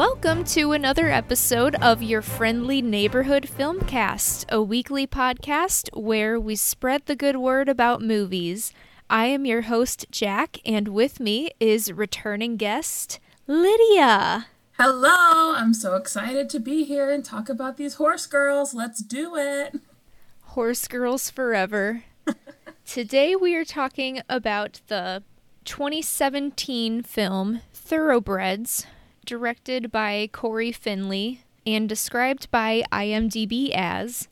Welcome to another episode of your friendly neighborhood filmcast, a weekly podcast where we spread the good word about movies. I am your host, Jack, and with me is returning guest, Lydia. Hello, I'm so excited to be here and talk about these horse girls. Let's do it. Horse Girls Forever. Today we are talking about the 2017 film Thoroughbreds, directed by Cory Finley and described by IMDb as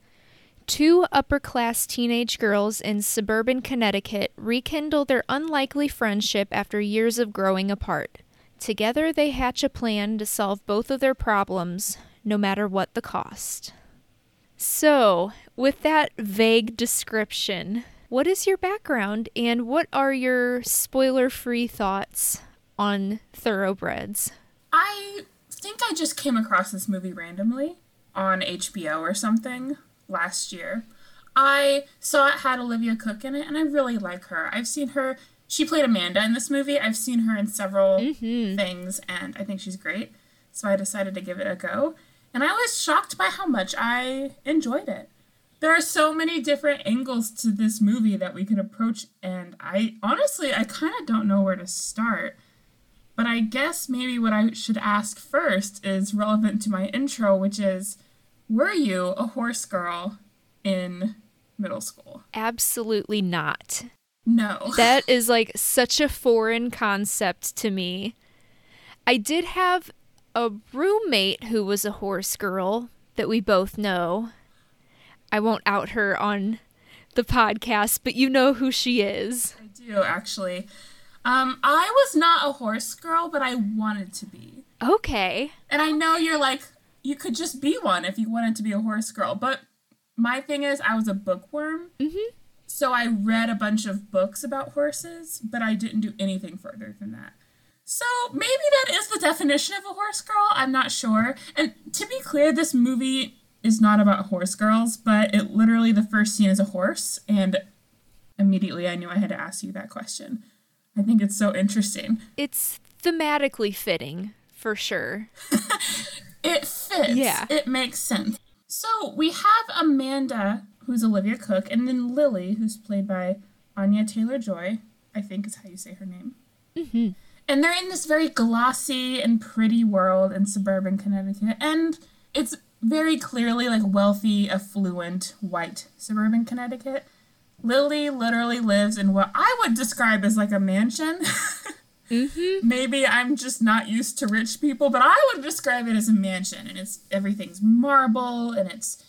Two upper class teenage girls in suburban Connecticut rekindle their unlikely friendship after years of growing apart. Together, they hatch a plan to solve both of their problems, no matter what the cost. So, with that vague description, what is your background and what are your spoiler free thoughts on Thoroughbreds? I think I just came across this movie randomly on HBO or something last year. I saw it had Olivia Cooke in it and I really like her. I've seen her she played Amanda in this movie. I've seen her in several Mm-hmm. things and I think she's great. So I decided to give it a go. And I was shocked by how much I enjoyed it. There are so many different angles to this movie that we could approach and I honestly I kind of don't know where to start. But I guess maybe what I should ask first is relevant to my intro, which is were you a horse girl in middle school? Absolutely not. No. That is like such a foreign concept to me. I did have a roommate who was a horse girl that we both know. I won't out her on the podcast, but you know who she is. I do actually. Um, I was not a horse girl, but I wanted to be. Okay. And I know you're like, you could just be one if you wanted to be a horse girl. But my thing is, I was a bookworm. Mhm. So I read a bunch of books about horses, but I didn't do anything further than that. So maybe that is the definition of a horse girl. I'm not sure. And to be clear, this movie is not about horse girls, but it literally, the first scene is a horse. And immediately I knew I had to ask you that question. I think it's so interesting. It's thematically fitting, for sure. It fits. Yeah. It makes sense. So we have Amanda, who's Olivia Cooke, and then Lily, who's played by Anya Taylor Joy, I think is how you say her name. Mm-hmm. And they're in this very glossy and pretty world in suburban Connecticut. And it's very clearly like wealthy, affluent, white suburban Connecticut. Lily literally lives in what I would describe as like a mansion. Mhm. Maybe I'm just not used to rich people, but I would describe it as a mansion, and it's everything's marble, and it's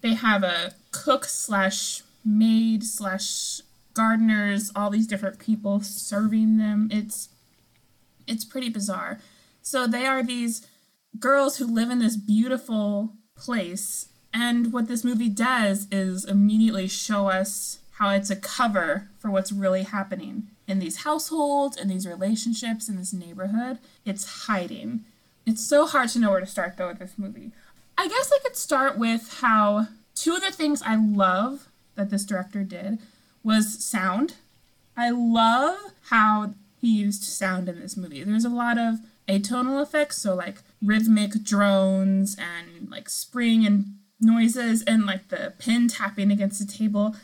they have a cook slash maid slash gardeners, all these different people serving them. It's it's pretty bizarre. So they are these girls who live in this beautiful place, and what this movie does is immediately show us how it's a cover for what's really happening in these households, in these relationships, in this neighborhood. It's hiding. It's so hard to know where to start though with this movie. I guess I could start with how two of the things I love that this director did was sound. I love how he used sound in this movie. There's a lot of atonal effects, so like rhythmic drones and like spring and noises and like the pin tapping against the table.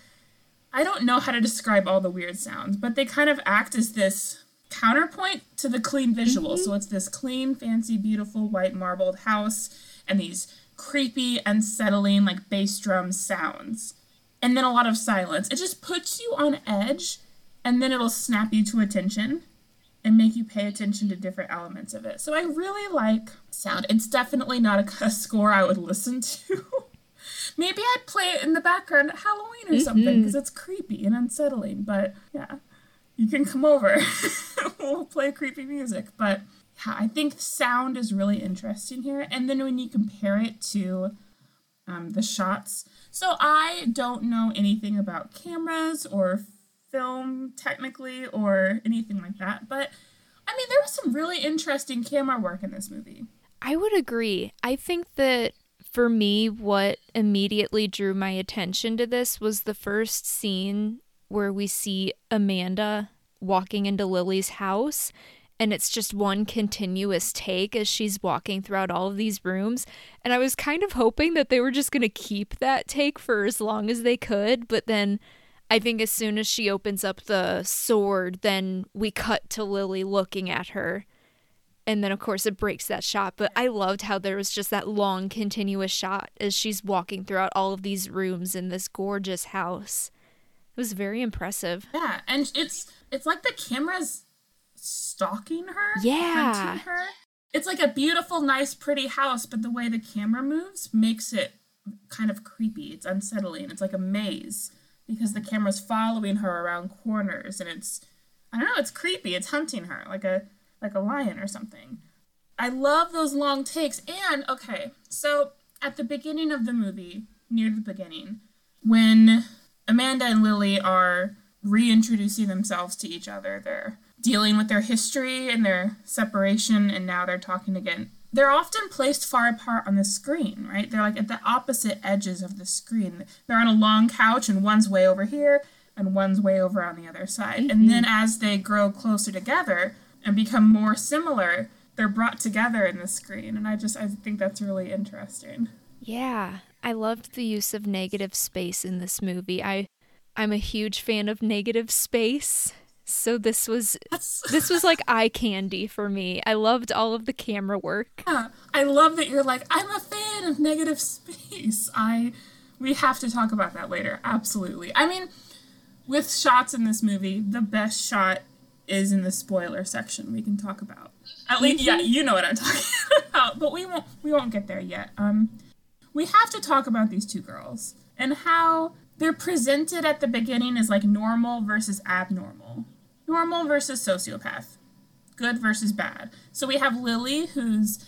I don't know how to describe all the weird sounds, but they kind of act as this counterpoint to the clean visual. So mm-hmm. it's this clean, fancy, beautiful white marbled house and these creepy, unsettling, like bass drum sounds. And then a lot of silence. It just puts you on edge and then it'll snap you to attention and make you pay attention to different elements of it. So I really like sound. It's definitely not a, a score I would listen to. Maybe I'd play it in the background at Halloween or something because it's creepy and unsettling. But yeah, you can come over. we'll play creepy music. But yeah, I think sound is really interesting here. And then when you compare it to um, the shots, so I don't know anything about cameras or film technically or anything like that. But I mean, there was some really interesting camera work in this movie. I would agree. I think that for me, what immediately drew my attention to this was the first scene where we see Amanda walking into Lily's house. and it's just one continuous take as she's walking throughout all of these rooms. And I was kind of hoping that they were just going to keep that take for as long as they could, but then I think as soon as she opens up the sword, then we cut to Lily looking at her. And then, of course, it breaks that shot. But I loved how there was just that long, continuous shot as she's walking throughout all of these rooms in this gorgeous house. It was very impressive. Yeah, and it's it's like the camera's stalking her, Yeah. her. It's like a beautiful, nice, pretty house, but the way the camera moves makes it kind of creepy. It's unsettling. It's like a maze because the camera's following her around corners, and it's I don't know. It's creepy. It's hunting her like a like a lion or something. I love those long takes. And okay, so at the beginning of the movie, near the beginning, when Amanda and Lily are reintroducing themselves to each other, they're dealing with their history and their separation, and now they're talking again. They're often placed far apart on the screen, right? They're like at the opposite edges of the screen. They're on a long couch, and one's way over here, and one's way over on the other side. And mm-hmm. then as they grow closer together and become more similar, they're brought together in the screen. And I just I think that's really interesting. Yeah, I loved the use of negative space in this movie. I I'm a huge fan of negative space. So this was this was like eye candy for me. I loved all of the camera work. Yeah, I love that you're like, I'm a fan of negative space. I we have to talk about that later. Absolutely. I mean, with shots in this movie, the best shot is in the spoiler section we can talk about. At least yeah, you know what I'm talking about, but we won't we won't get there yet. Um we have to talk about these two girls and how they're presented at the beginning as like normal versus abnormal. Normal versus sociopath good versus bad. So we have Lily, who's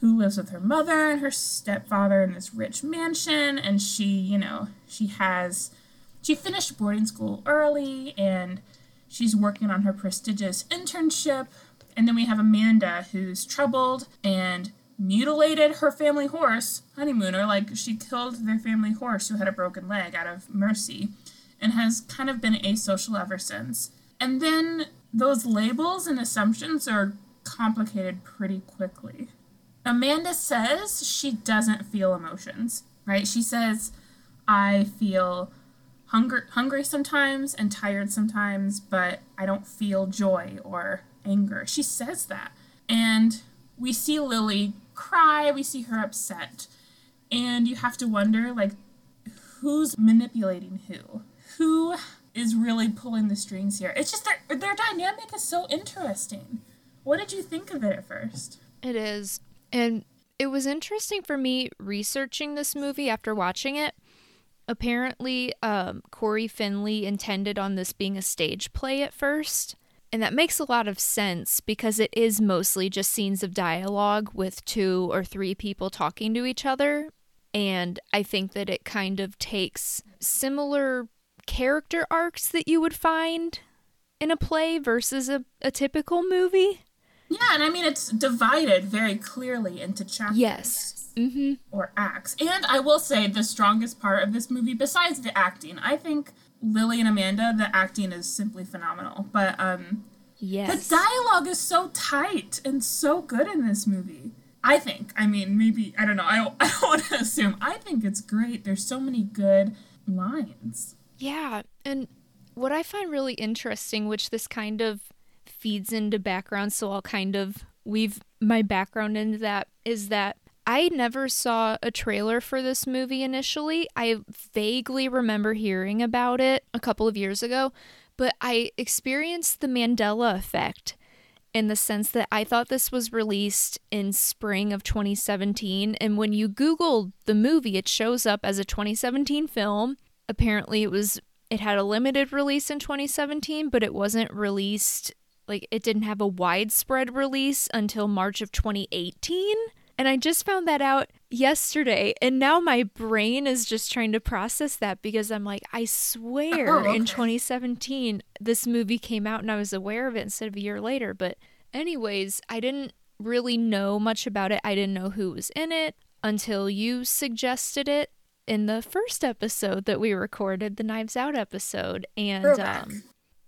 who lives with her mother and her stepfather in this rich mansion, and she, you know, she has she finished boarding school early and she's working on her prestigious internship. And then we have Amanda, who's troubled and mutilated her family horse, Honeymooner, like she killed their family horse who had a broken leg out of mercy, and has kind of been asocial ever since. And then those labels and assumptions are complicated pretty quickly. Amanda says she doesn't feel emotions, right? She says, I feel hunger, hungry sometimes and tired sometimes, but I don't feel joy or anger. She says that. And we see Lily cry, we see her upset. And you have to wonder, like, who's manipulating who? Who is really pulling the strings here? It's just their, their dynamic is so interesting. What did you think of it at first? It is. And it was interesting for me researching this movie after watching it. Apparently, um, Cory Finley intended on this being a stage play at first. And that makes a lot of sense because it is mostly just scenes of dialogue with two or three people talking to each other. And I think that it kind of takes similar character arcs that you would find in a play versus a, a typical movie. Yeah, and I mean, it's divided very clearly into chapters. Yes. Mm-hmm. Or acts. And I will say the strongest part of this movie, besides the acting, I think Lily and Amanda, the acting is simply phenomenal. But um Yes. the dialogue is so tight and so good in this movie. I think. I mean, maybe I don't know. I don't, I don't want to assume. I think it's great. There's so many good lines. Yeah, and what I find really interesting, which this kind of feeds into background, so I'll kind of weave my background into that, is that I never saw a trailer for this movie initially. I vaguely remember hearing about it a couple of years ago, but I experienced the Mandela effect in the sense that I thought this was released in spring of 2017. And when you Google the movie, it shows up as a 2017 film. Apparently, it was it had a limited release in 2017, but it wasn't released like it didn't have a widespread release until March of 2018. And I just found that out yesterday. And now my brain is just trying to process that because I'm like, I swear Oh, okay. in 2017, this movie came out and I was aware of it instead of a year later. But, anyways, I didn't really know much about it. I didn't know who was in it until you suggested it in the first episode that we recorded, the Knives Out episode. And um,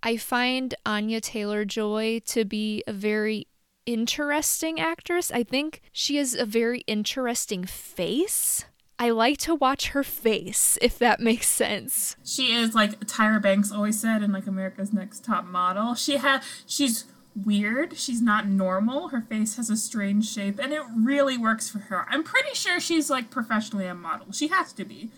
I find Anya Taylor Joy to be a very interesting actress. I think she has a very interesting face. I like to watch her face, if that makes sense. She is like Tyra Banks always said in like America's Next Top Model. She has she's weird. She's not normal. Her face has a strange shape and it really works for her. I'm pretty sure she's like professionally a model. She has to be.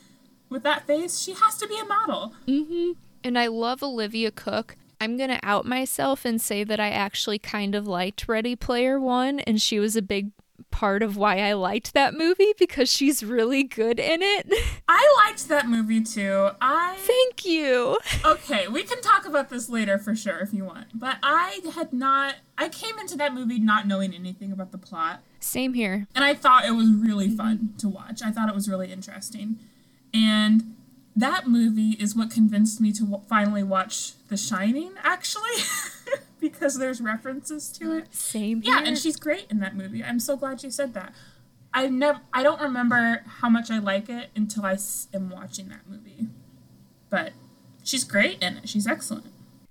With that face, she has to be a model. Mm Mhm. And I love Olivia Cooke. I'm going to out myself and say that I actually kind of liked Ready Player One, and she was a big part of why I liked that movie because she's really good in it. I liked that movie too. I Thank you. Okay, we can talk about this later for sure if you want. But I had not I came into that movie not knowing anything about the plot. Same here. And I thought it was really fun to watch. I thought it was really interesting. And that movie is what convinced me to w- finally watch The Shining, actually, because there's references to it. Same Here. Yeah, and she's great in that movie. I'm so glad you said that. I never, I don't remember how much I like it until I s- am watching that movie. But she's great in it. She's excellent.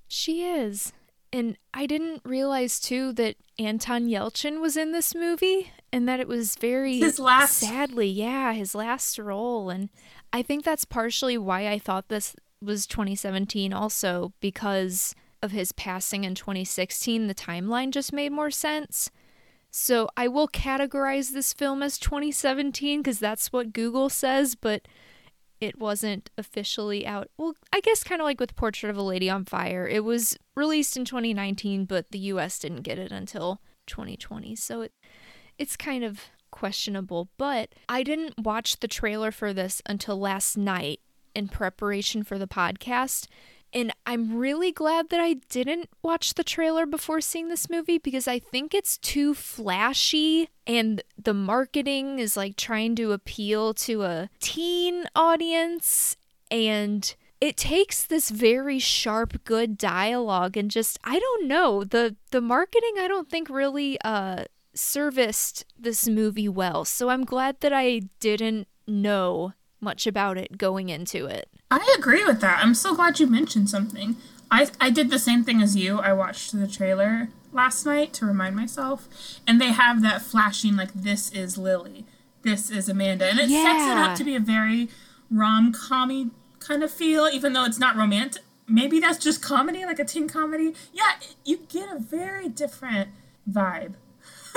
She is. And I didn't realize too that Anton Yelchin was in this movie and that it was very His last- sadly, yeah, his last role and I think that's partially why I thought this was 2017 also because of his passing in 2016 the timeline just made more sense. So I will categorize this film as 2017 because that's what Google says, but it wasn't officially out. Well, I guess kind of like with Portrait of a Lady on Fire. It was released in 2019, but the US didn't get it until 2020. So it it's kind of questionable, but I didn't watch the trailer for this until last night in preparation for the podcast. And I'm really glad that I didn't watch the trailer before seeing this movie because I think it's too flashy and the marketing is like trying to appeal to a teen audience and it takes this very sharp good dialogue and just I don't know the the marketing I don't think really uh serviced this movie well. So I'm glad that I didn't know much about it going into it. I agree with that. I'm so glad you mentioned something. I, I did the same thing as you. I watched the trailer last night to remind myself, and they have that flashing, like, this is Lily, this is Amanda. And it sets it up to be a very rom commy kind of feel, even though it's not romantic. Maybe that's just comedy, like a teen comedy. Yeah, you get a very different vibe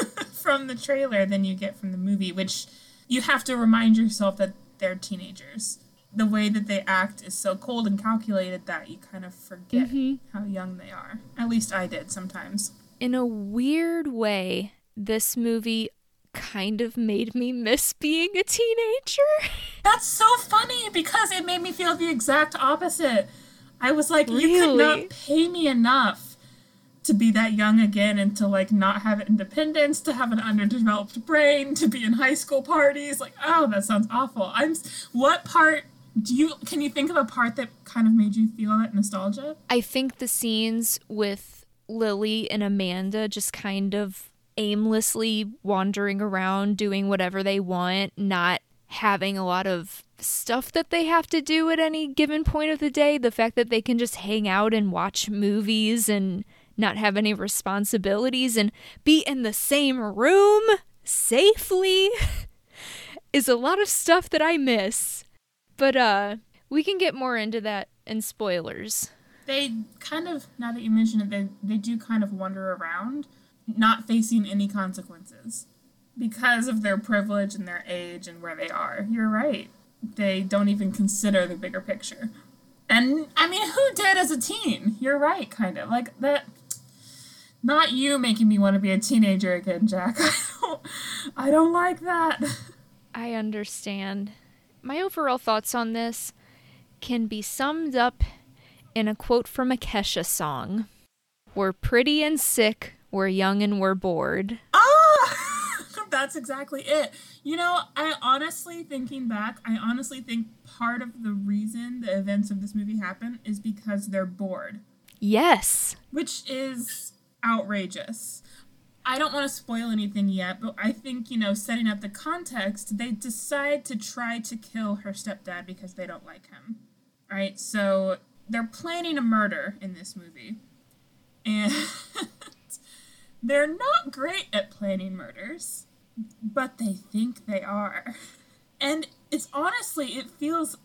from the trailer than you get from the movie, which you have to remind yourself that they're teenagers. The way that they act is so cold and calculated that you kind of forget mm-hmm. how young they are. At least I did sometimes. In a weird way, this movie kind of made me miss being a teenager. That's so funny because it made me feel the exact opposite. I was like, you could not pay me enough to be that young again and to like not have independence, to have an underdeveloped brain, to be in high school parties. Like, oh, that sounds awful. I'm. What part do you can you think of a part that kind of made you feel that nostalgia? I think the scenes with Lily and Amanda just kind of aimlessly wandering around doing whatever they want, not having a lot of stuff that they have to do at any given point of the day. The fact that they can just hang out and watch movies and not have any responsibilities and be in the same room safely is a lot of stuff that I miss. But uh we can get more into that in spoilers. They kind of now that you mention it, they they do kind of wander around, not facing any consequences because of their privilege and their age and where they are. You're right. They don't even consider the bigger picture. And I mean, who did as a teen? You're right, kind of. Like that not you making me want to be a teenager again, Jack. I don't, I don't like that. I understand. My overall thoughts on this can be summed up in a quote from a Kesha song We're pretty and sick, we're young and we're bored. Ah, that's exactly it. You know, I honestly, thinking back, I honestly think part of the reason the events of this movie happen is because they're bored, Yes. which is outrageous. I don't want to spoil anything yet, but I think, you know, setting up the context, they decide to try to kill her stepdad because they don't like him. Right? So they're planning a murder in this movie. And they're not great at planning murders, but they think they are. And it's honestly it feels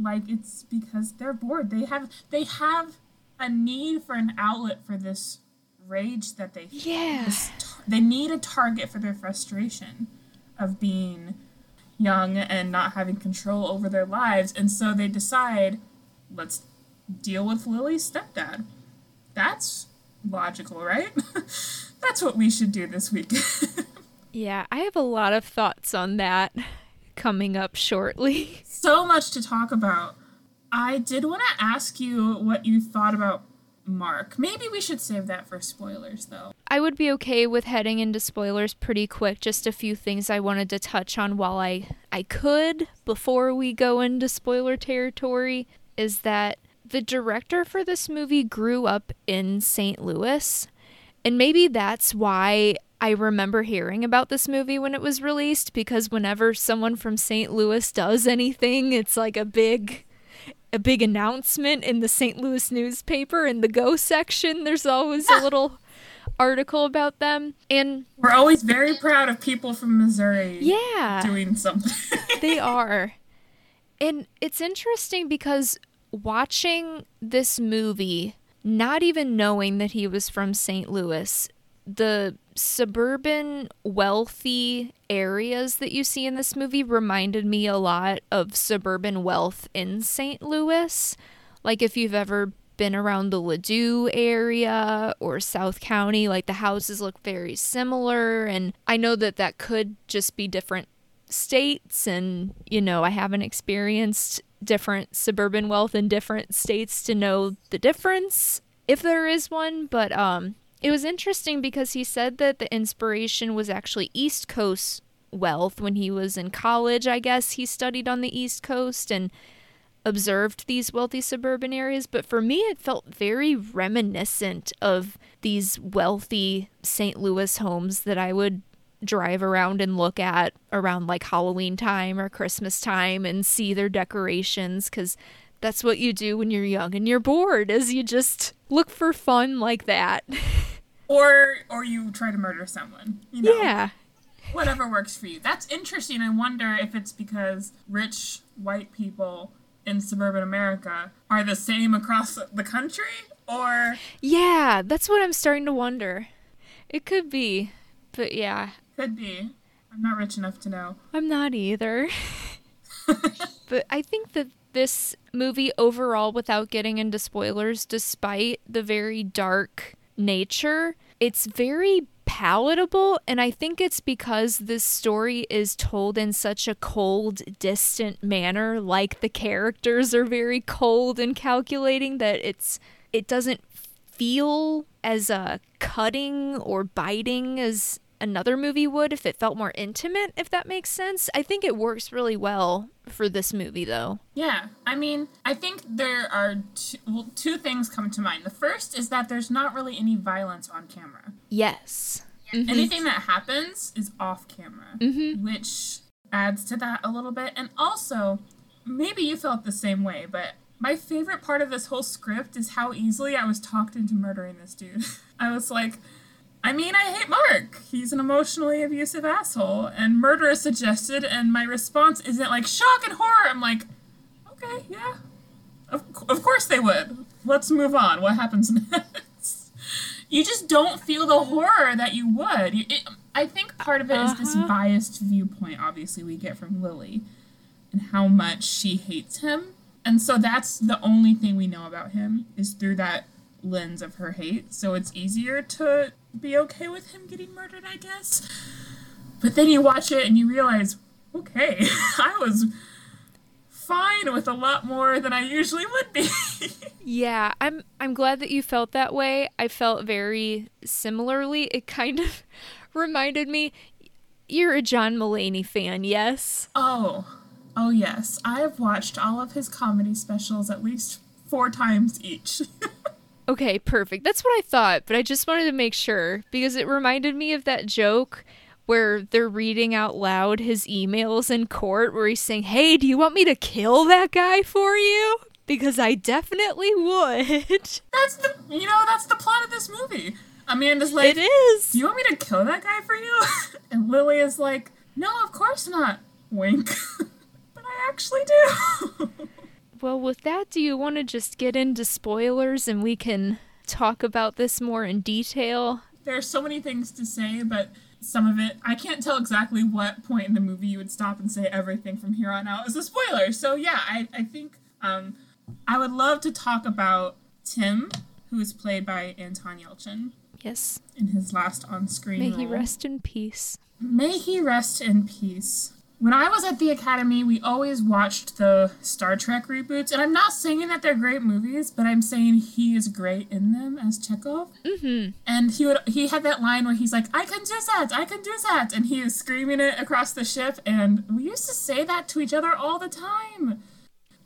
like it's because they're bored. They have they have a need for an outlet for this rage that they Yeah. tar- they need a target for their frustration of being young and not having control over their lives and so they decide let's deal with Lily's stepdad. That's logical, right? That's what we should do this week. Yeah, I have a lot of thoughts on that coming up shortly. so much to talk about. I did want to ask you what you thought about Mark. Maybe we should save that for spoilers though. I would be okay with heading into spoilers pretty quick. Just a few things I wanted to touch on while I I could before we go into spoiler territory is that the director for this movie grew up in St. Louis. And maybe that's why I remember hearing about this movie when it was released because whenever someone from St. Louis does anything, it's like a big a big announcement in the St. Louis newspaper in the go section. There's always a little article about them. And We're always very proud of people from Missouri yeah, doing something. they are. And it's interesting because watching this movie, not even knowing that he was from St. Louis, the suburban wealthy areas that you see in this movie reminded me a lot of suburban wealth in St. Louis. Like if you've ever been around the Ladue area or South County, like the houses look very similar. And I know that that could just be different states. And, you know, I haven't experienced different suburban wealth in different states to know the difference, if there is one. But um, it was interesting because he said that the inspiration was actually East Coast wealth when he was in college. I guess he studied on the East Coast and observed these wealthy suburban areas, but for me, it felt very reminiscent of these wealthy St. Louis homes that I would drive around and look at around like Halloween time or Christmas time and see their decorations because that's what you do when you're young and you're bored is you just look for fun like that. or or you try to murder someone. You know. yeah. Whatever works for you. That's interesting. I wonder if it's because rich white people in suburban America are the same across the country or Yeah, that's what I'm starting to wonder. It could be. But yeah, could be. I'm not rich enough to know. I'm not either. but I think that this movie overall, without getting into spoilers, despite the very dark nature, it's very palatable. And I think it's because this story is told in such a cold, distant manner, like the characters are very cold and calculating, that it's it doesn't feel as uh, cutting or biting as another movie would if it felt more intimate, if that makes sense. I think it works really well for this movie, though. Yeah, I mean, I think there are two, well, two things come to mind. The first is that there's not really any violence on camera. Yes. Mm-hmm. Anything that happens is off camera, mm-hmm. which adds to that a little bit. And also, maybe you felt the same way, but my favorite part of this whole script is how easily I was talked into murdering this dude. I was like, I mean, I hate Mark. He's an emotionally abusive asshole, and murder is suggested, and my response isn't like shock and horror. I'm like, okay, yeah, of, of course they would. Let's move on. What happens next? You just don't feel the horror that you would. You, it, I think part of it is this Uh-huh. biased viewpoint, obviously, we get from Lily and how much she hates him. And so that's the only thing we know about him is through that lens of her hate. So it's easier to be okay with him getting murdered, I guess. But then you watch it and you realize, okay, I was fine with a lot more than I usually would be. Yeah, I'm I'm glad that you felt that way. I felt very similarly. It kind of reminded me you're a John Mulaney fan, yes? oh, oh yes. I have watched all of his comedy specials at least four times each. Okay, perfect. That's what I thought, but I just wanted to make sure because it reminded me of that joke where they're reading out loud his emails in court where he's saying, "Hey, do you want me to kill that guy for you?" because I definitely would. That's the you know that's the plot of this movie. Amanda's like, it is. Do "you want me to kill that guy for you?" and Lily is like, "No, of course not." Wink. but I actually do. Well, with that, do you want to just get into spoilers and we can talk about this more in detail? There are so many things to say, but some of it I can't tell exactly what point in the movie you would stop and say everything from here on out is a spoiler. So yeah, I, I think um, I would love to talk about Tim, who is played by Anton Yelchin. Yes. In his last on-screen May role. he rest in peace. May he rest in peace. When I was at the Academy, we always watched the Star Trek reboots, and I'm not saying that they're great movies, but I'm saying he is great in them as Chekov. Mm-hmm. And he would he had that line where he's like, "I can do that, I can do that," and he is screaming it across the ship. And we used to say that to each other all the time.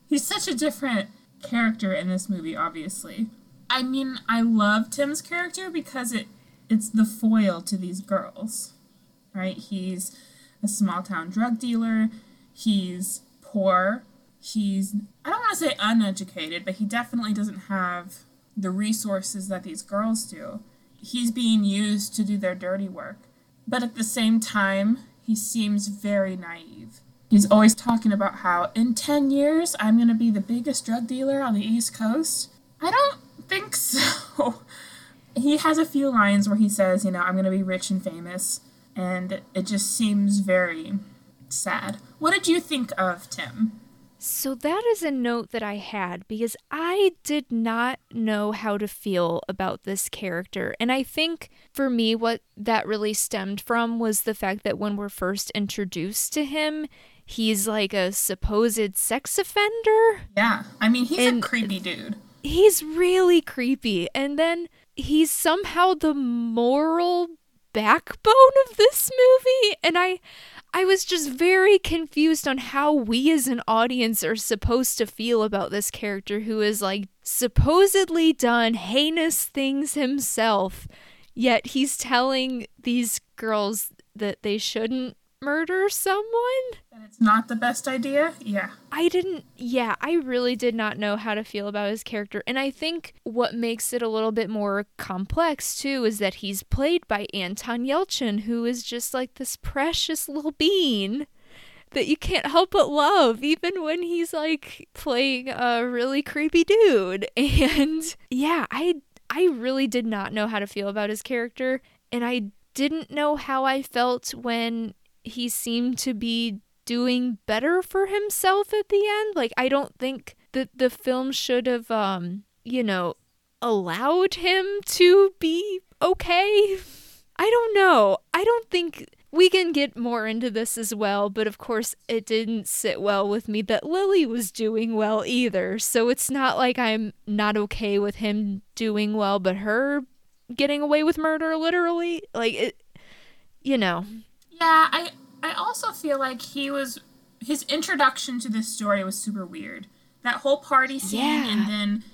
He's such a different character in this movie, obviously. I mean, I love Tim's character because it it's the foil to these girls, right? He's a small town drug dealer. He's poor. He's, I don't want to say uneducated, but he definitely doesn't have the resources that these girls do. He's being used to do their dirty work. But at the same time, he seems very naive. He's always talking about how in 10 years I'm going to be the biggest drug dealer on the East Coast. I don't think so. he has a few lines where he says, you know, I'm going to be rich and famous and it just seems very sad. What did you think of Tim? So that is a note that I had because I did not know how to feel about this character. And I think for me, what that really stemmed from was the fact that when we're first introduced to him, he's like a supposed sex offender. Yeah. I mean, he's and a creepy dude. He's really creepy. And then he's somehow the moral backbone of this movie and I I was just very confused on how we as an audience are supposed to feel about this character who is like supposedly done heinous things himself yet he's telling these girls that they shouldn't murder someone? And it's not the best idea? Yeah. I didn't, yeah, I really did not know how to feel about his character. And I think what makes it a little bit more complex, too, is that he's played by Anton Yelchin, who is just like this precious little bean that you can't help but love, even when he's like playing a really creepy dude. And yeah, I I really did not know how to feel about his character, and I didn't know how I felt when he seemed to be doing better for himself at the end. Like I don't think that the film should have um, you know, allowed him to be okay. I don't know. I don't think we can get more into this as well, but of course, it didn't sit well with me that Lily was doing well either. So it's not like I'm not okay with him doing well, but her getting away with murder, literally, like it, you know, yeah, I I also feel like he was his introduction to this story was super weird. That whole party scene yeah. and then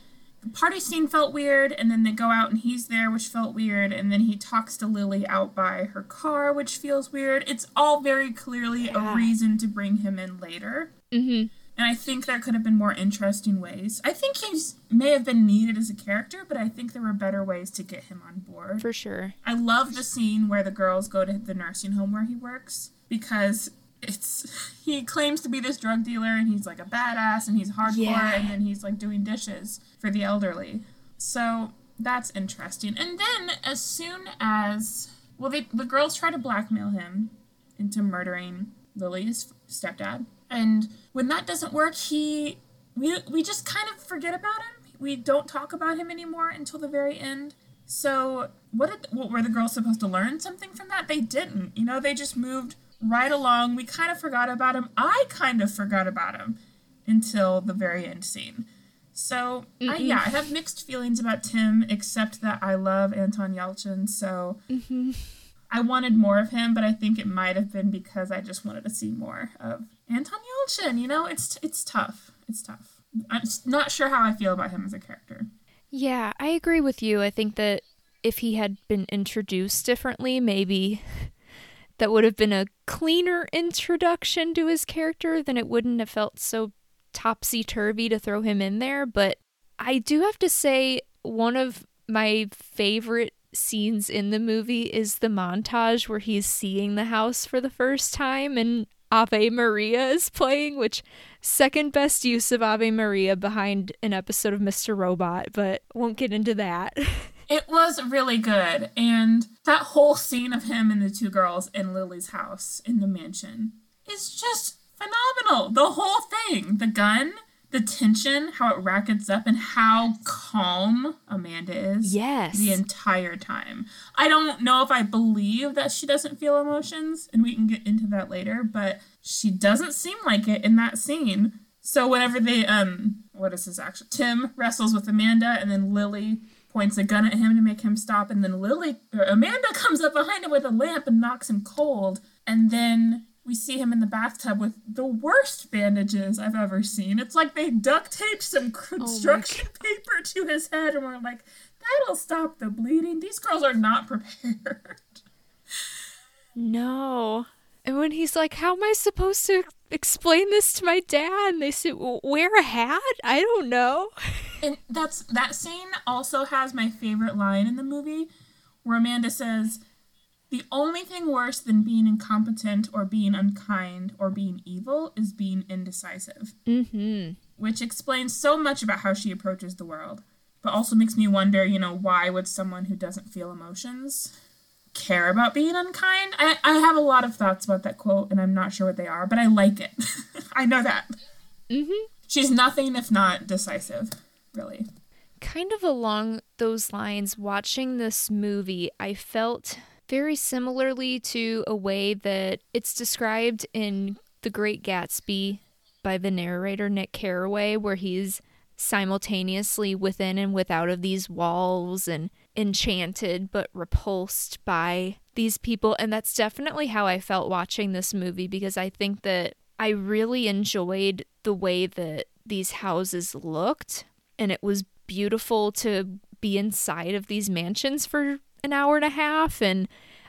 the party scene felt weird and then they go out and he's there which felt weird and then he talks to Lily out by her car which feels weird. It's all very clearly yeah. a reason to bring him in later. hmm and I think there could have been more interesting ways. I think he may have been needed as a character, but I think there were better ways to get him on board. For sure. I love the scene where the girls go to the nursing home where he works because it's he claims to be this drug dealer and he's like a badass and he's hardcore yeah. and then he's like doing dishes for the elderly. So that's interesting. And then as soon as well they the girls try to blackmail him into murdering Lily's stepdad and when that doesn't work, he we we just kind of forget about him. We don't talk about him anymore until the very end. So, what did what were the girls supposed to learn something from that? They didn't. You know, they just moved right along. We kind of forgot about him. I kind of forgot about him until the very end scene. So, I, yeah, I have mixed feelings about Tim, except that I love Anton Yelchin. So, mm-hmm. I wanted more of him, but I think it might have been because I just wanted to see more of Anton Yelchin. You know, it's it's tough. It's tough. I'm not sure how I feel about him as a character. Yeah, I agree with you. I think that if he had been introduced differently, maybe that would have been a cleaner introduction to his character, then it wouldn't have felt so topsy turvy to throw him in there, but I do have to say one of my favorite scenes in the movie is the montage where he's seeing the house for the first time and Ave Maria is playing, which second best use of Ave Maria behind an episode of Mr. Robot, but won't get into that. It was really good. And that whole scene of him and the two girls in Lily's house in the mansion is just phenomenal. The whole thing, the gun, the tension, how it rackets up, and how calm Amanda is. Yes. The entire time. I don't know if I believe that she doesn't feel emotions, and we can get into that later, but she doesn't seem like it in that scene. So whenever they um what is his action? Tim wrestles with Amanda and then Lily points a gun at him to make him stop and then Lily or Amanda comes up behind him with a lamp and knocks him cold and then we see him in the bathtub with the worst bandages I've ever seen. It's like they duct taped some oh construction oh paper to his head and we're like, that'll stop the bleeding. These girls are not prepared. No. And when he's like, How am I supposed to explain this to my dad? And they say, well, Wear a hat? I don't know. And that's that scene also has my favorite line in the movie where Amanda says, the only thing worse than being incompetent or being unkind or being evil is being indecisive. Mm-hmm. Which explains so much about how she approaches the world, but also makes me wonder, you know, why would someone who doesn't feel emotions care about being unkind? I, I have a lot of thoughts about that quote, and I'm not sure what they are, but I like it. I know that. Mm-hmm. She's nothing if not decisive, really. Kind of along those lines, watching this movie, I felt very similarly to a way that it's described in The Great Gatsby by the narrator Nick Carraway, where he's simultaneously within and without of these walls and enchanted but repulsed by these people. And that's definitely how I felt watching this movie because I think that I really enjoyed the way that these houses looked. And it was beautiful to be inside of these mansions for an hour and a half and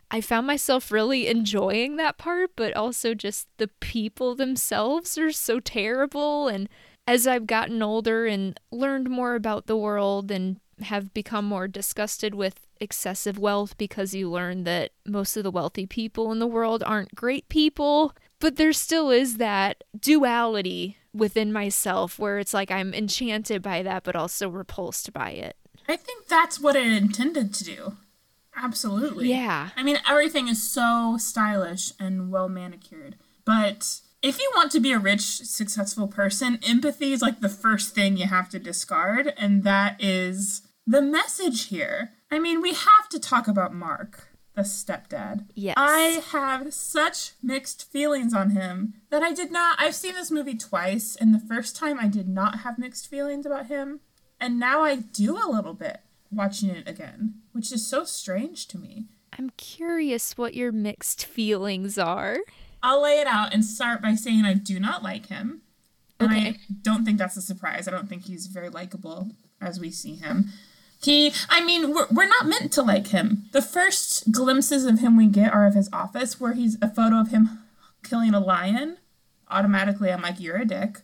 I found myself really enjoying that part, but also just the people themselves are so terrible. And as I've gotten older and learned more about the world and have become more disgusted with excessive wealth because you learn that most of the wealthy people in the world aren't great people, but there still is that duality within myself where it's like I'm enchanted by that, but also repulsed by it. I think that's what it intended to do. Absolutely. Yeah. I mean, everything is so stylish and well manicured. But if you want to be a rich, successful person, empathy is like the first thing you have to discard. And that is the message here. I mean, we have to talk about Mark, the stepdad. Yes. I have such mixed feelings on him that I did not. I've seen this movie twice, and the first time I did not have mixed feelings about him. And now I do a little bit watching it again, which is so strange to me. I'm curious what your mixed feelings are. I'll lay it out and start by saying I do not like him. And Okay. I don't think that's a surprise. I don't think he's very likable as we see him. He, I mean, we're, we're not meant to like him. The first glimpses of him we get are of his office, where he's a photo of him killing a lion. Automatically, I'm like, you're a dick.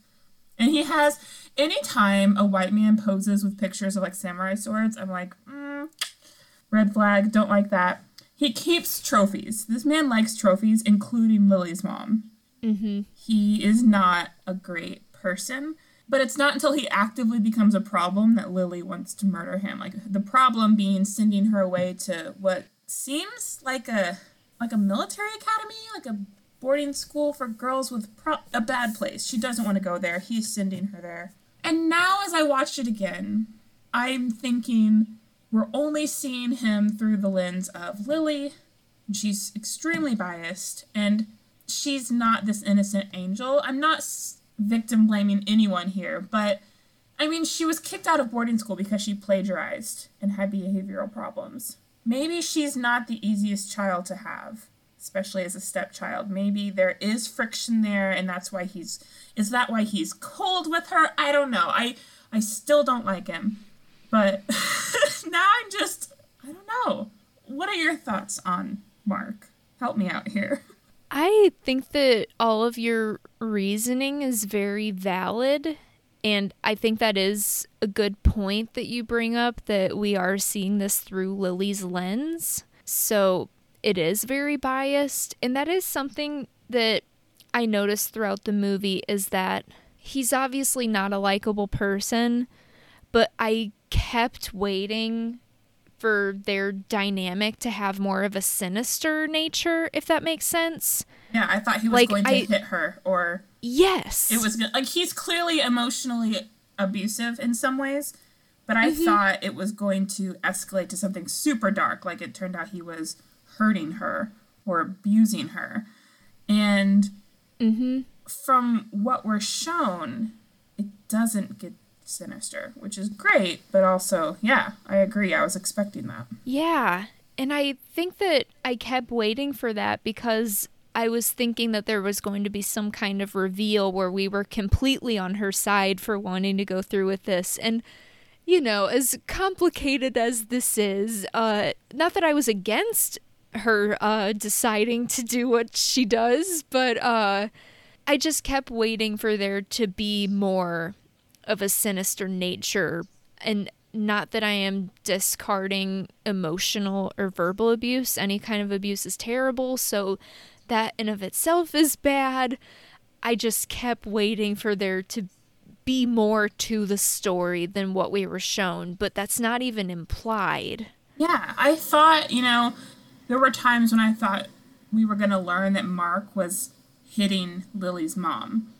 And he has, anytime a white man poses with pictures of like samurai swords, I'm like, mm, red flag, don't like that. He keeps trophies. This man likes trophies, including Lily's mom. Mm-hmm. He is not a great person, but it's not until he actively becomes a problem that Lily wants to murder him. Like the problem being sending her away to what seems like a like a military academy, like a boarding school for girls with pro- a bad place. She doesn't want to go there. He's sending her there. And now as I watched it again, I'm thinking we're only seeing him through the lens of Lily. She's extremely biased and she's not this innocent angel. I'm not victim blaming anyone here, but I mean, she was kicked out of boarding school because she plagiarized and had behavioral problems. Maybe she's not the easiest child to have, especially as a stepchild. Maybe there is friction there and that's why he's is that why he's cold with her? I don't know. I I still don't like him. But now I'm just I don't know. What are your thoughts on Mark? Help me out here. I think that all of your reasoning is very valid. And I think that is a good point that you bring up that we are seeing this through Lily's lens. So it is very biased. And that is something that I noticed throughout the movie is that he's obviously not a likable person, but I kept waiting for their dynamic to have more of a sinister nature, if that makes sense. Yeah, I thought he was Like, going to I- hit her or Yes. it was like he's clearly emotionally abusive in some ways, but I Mm-hmm. thought it was going to escalate to something super dark. Like it turned out he was hurting her or abusing her, and Mm-hmm. from what we're shown, it doesn't get sinister, which is great. But also, yeah, I agree. I was expecting that. Yeah. And I think that I kept waiting for that because I was thinking that there was going to be some kind of reveal where we were completely on her side for wanting to go through with this. And, you know, as complicated as this is, uh, not that I was against her uh, deciding to do what she does, but uh, I just kept waiting for there to be more of a sinister nature and not that I am discarding emotional or verbal abuse. Any kind of abuse is terrible, so that in of itself is bad. I just kept waiting for there to be more to the story than what we were shown, but that's not even implied. Yeah, I thought, you know, there were times when I thought we were going to learn that Mark was hitting Lily's mom.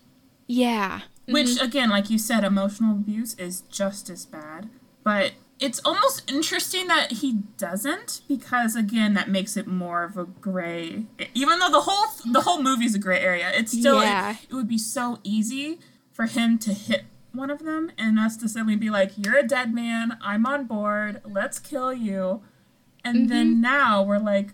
Yeah. Which, mm-hmm. again, like you said, emotional abuse is just as bad. But it's almost interesting that he doesn't, because again, that makes it more of a gray. Even though the whole the whole movie's a gray area, it's still Yeah. it, it would be so easy for him to hit one of them and us to suddenly be like, "You're a dead man. I'm on board. Let's kill you." And then mm-hmm. now we're like,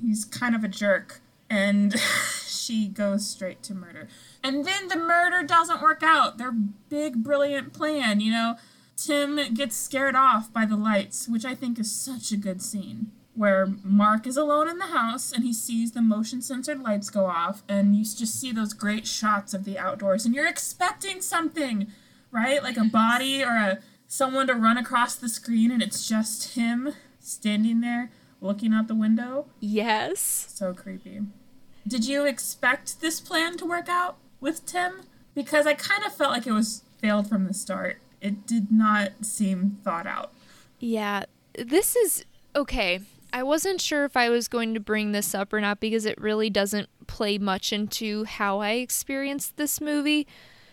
he's kind of a jerk, and she goes straight to murder. And then the murder doesn't work out. Their big, brilliant plan, you know. Tim gets scared off by the lights, which I think is such a good scene. Where Mark is alone in the house and he sees the motion censored lights go off, and you just see those great shots of the outdoors, and you're expecting something, right? Like a body or a someone to run across the screen, and it's just him standing there looking out the window. Yes. So creepy. Did you expect this plan to work out with Tim? Because I kind of felt like it was failed from the start. It did not seem thought out. Yeah, this is okay. I wasn't sure if I was going to bring this up or not because it really doesn't play much into how I experienced this movie,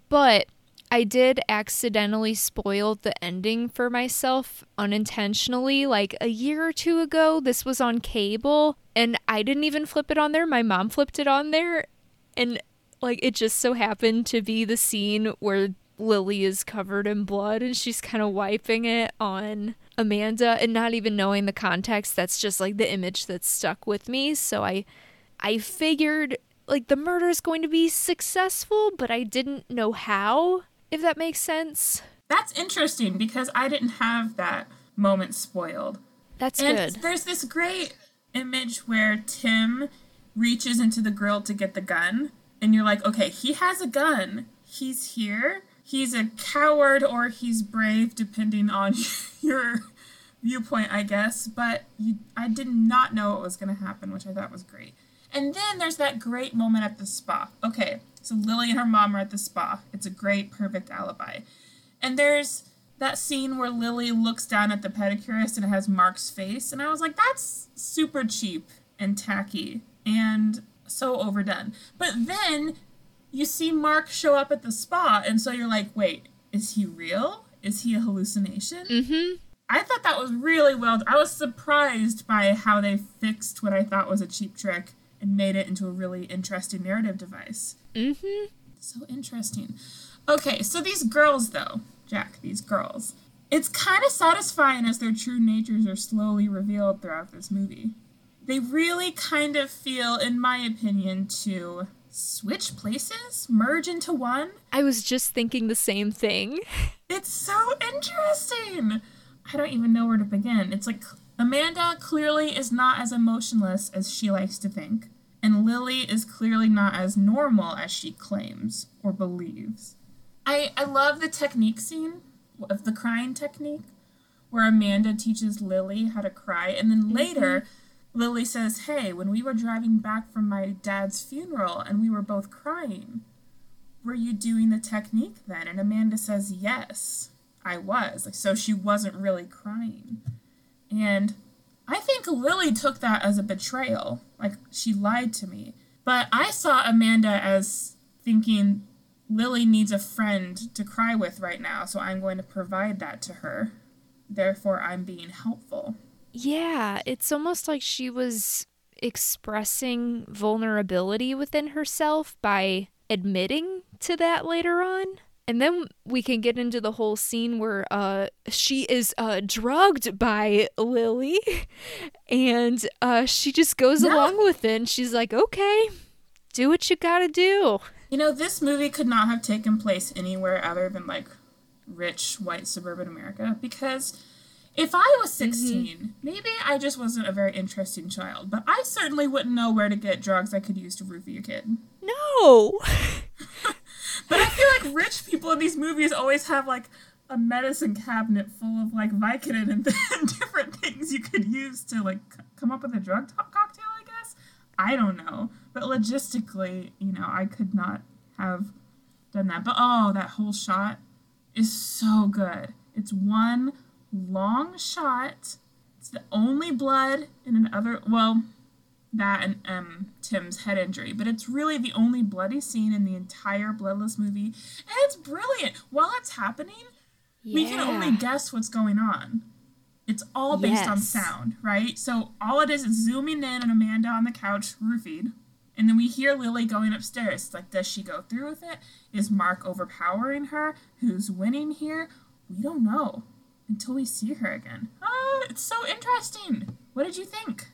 but I did accidentally spoil the ending for myself unintentionally. Like a year or two ago, this was on cable, and I didn't even flip it on there. My mom flipped it on there, and like it just so happened to be the scene where Lily is covered in blood and she's kind of wiping it on Amanda and not even knowing the context that's just like the image that stuck with me so I I figured like the murder is going to be successful but I didn't know how if that makes sense That's interesting because I didn't have that moment spoiled. that's And good there's this great image where Tim reaches into the grill to get the gun, and you're like, okay, he has a gun. He's here. He's a coward or he's brave, depending on your viewpoint, I guess. But you, I did not know what was going to happen, which I thought was great. And then there's that great moment at the spa. Okay, so Lily and her mom are at the spa. It's a great, perfect alibi. And there's that scene where Lily looks down at the pedicurist and it has Mark's face. And I was like, that's super cheap and tacky and so overdone. But then you see Mark show up at the spa, and so you're like, wait, is he real? Is he a hallucination? mhm I thought that was really well. I was surprised by how they fixed what I thought was a cheap trick and made it into a really interesting narrative device. mhm So interesting. Okay, so these girls, though, Jacq, these girls, it's kind of satisfying as their true natures are slowly revealed throughout this movie. They really kind of feel, in my opinion, to switch places, merge into one. I was just thinking the same thing It's so interesting. I don't even know where to begin. It's like Amanda clearly is not as emotionless as she likes to think. and Lily is clearly not as normal as she claims or believes. I, I love the technique scene of the crying technique where Amanda teaches Lily how to cry, and then later mm-hmm. Lily says, Hey, when we were driving back from my dad's funeral and we were both crying, were you doing the technique then? And Amanda says, Yes, I was. So she wasn't really crying. And I think Lily took that as a betrayal. Like, she lied to me. But I saw Amanda as thinking Lily needs a friend to cry with right now, so I'm going to provide that to her. Therefore, I'm being helpful. Yeah, it's almost like she was expressing vulnerability within herself by admitting to that later on. And then we can get into the whole scene where uh, she is uh, drugged by Lily and uh, she just goes yeah. along with it. And she's like, okay, do what you gotta do. You know, this movie could not have taken place anywhere other than like rich white suburban America because if I was mm-hmm. 16, mm-hmm. maybe I just wasn't a very interesting child, but I certainly wouldn't know where to get drugs I could use to roofie a kid. No! But I feel like rich people in these movies always have like a medicine cabinet full of like Vicodin and different things you could use to like c- come up with a drug cocktail. I guess I don't know, but logistically, you know, I could not have done that. But oh, that whole shot is so good. It's one long shot. It's the only blood in another. Well, that and um, Tim's head injury, but it's really the only bloody scene in the entire Bloodless movie, and it's brilliant. While it's happening, yeah. we can only guess what's going on. It's all based yes. on sound, right? So all it is is zooming in on Amanda on the couch, roofied, and then we hear Lily going upstairs. It's like, does she go through with it? Is Mark overpowering her? Who's winning here? We don't know until we see her again. Oh, it's so interesting. What did you think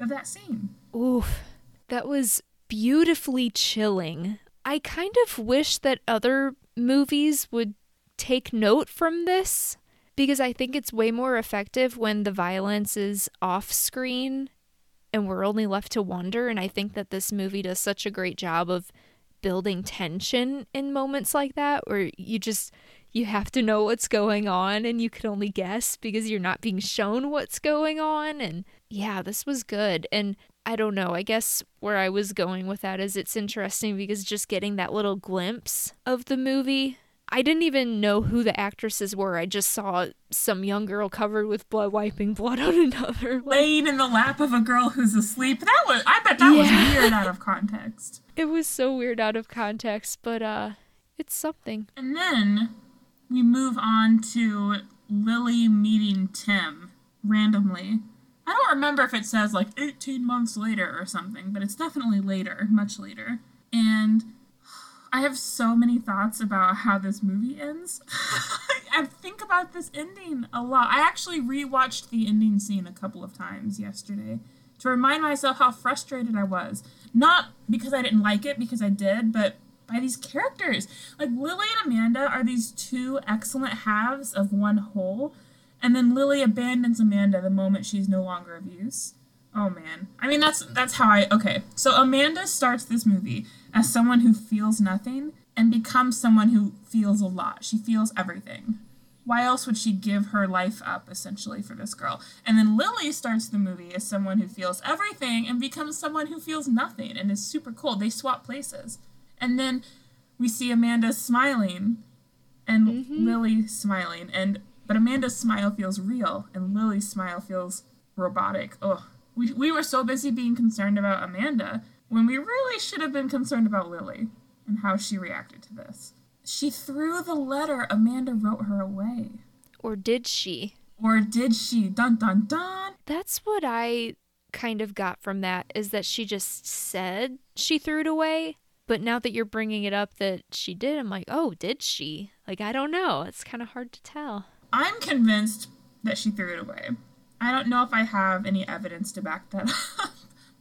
of that scene? Oof, that was beautifully chilling. I kind of wish that other movies would take note from this because I think it's way more effective when the violence is off screen and we're only left to wonder. And I think that this movie does such a great job of building tension in moments like that where you just you have to know what's going on and you can only guess because you're not being shown what's going on and yeah this was good and I don't know. I guess where I was going with that is it's interesting because just getting that little glimpse of the movie. I didn't even know who the actresses were. I just saw some young girl covered with blood wiping blood on another. Like, Laying in the lap of a girl who's asleep. That was I bet that yeah. was weird out of context. It was so weird out of context, but uh it's something. And then we move on to Lily meeting Tim randomly I don't remember if it says like 18 months later or something, but it's definitely later, much later. And I have so many thoughts about how this movie ends. I think about this ending a lot. I actually rewatched the ending scene a couple of times yesterday to remind myself how frustrated I was. Not because I didn't like it, because I did, but by these characters. Like Lily and Amanda are these two excellent halves of one whole and then Lily abandons Amanda the moment she's no longer of use. Oh man. I mean that's that's how I okay. So Amanda starts this movie as someone who feels nothing and becomes someone who feels a lot. She feels everything. Why else would she give her life up essentially for this girl? And then Lily starts the movie as someone who feels everything and becomes someone who feels nothing and is super cold. They swap places. And then we see Amanda smiling and mm-hmm. Lily smiling and but Amanda's smile feels real, and Lily's smile feels robotic. Ugh. We, we were so busy being concerned about Amanda when we really should have been concerned about Lily and how she reacted to this. She threw the letter Amanda wrote her away. Or did she? Or did she? Dun dun dun. That's what I kind of got from that is that she just said she threw it away. But now that you're bringing it up that she did, I'm like, oh, did she? Like, I don't know. It's kind of hard to tell. I'm convinced that she threw it away. I don't know if I have any evidence to back that up,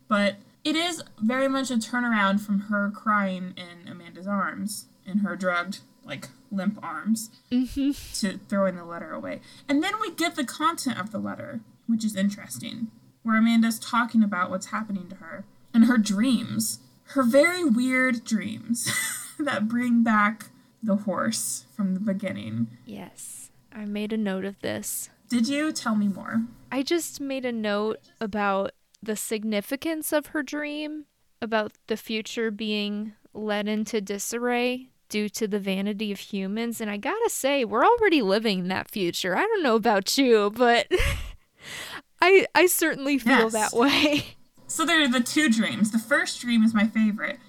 but it is very much a turnaround from her crying in Amanda's arms, in her drugged, like, limp arms, mm-hmm. to throwing the letter away. And then we get the content of the letter, which is interesting, where Amanda's talking about what's happening to her. And and her dreams, her very weird dreams that bring back the horse from the beginning. Yes, I made a note of this. Did you tell me more? I just made a note about the significance of her dream, about the future being led into disarray due to the vanity of humans. And I gotta say, we're already living that future. I don't know about you, but I I certainly feel Yes. that way. So there are the two dreams. The first dream is my favorite,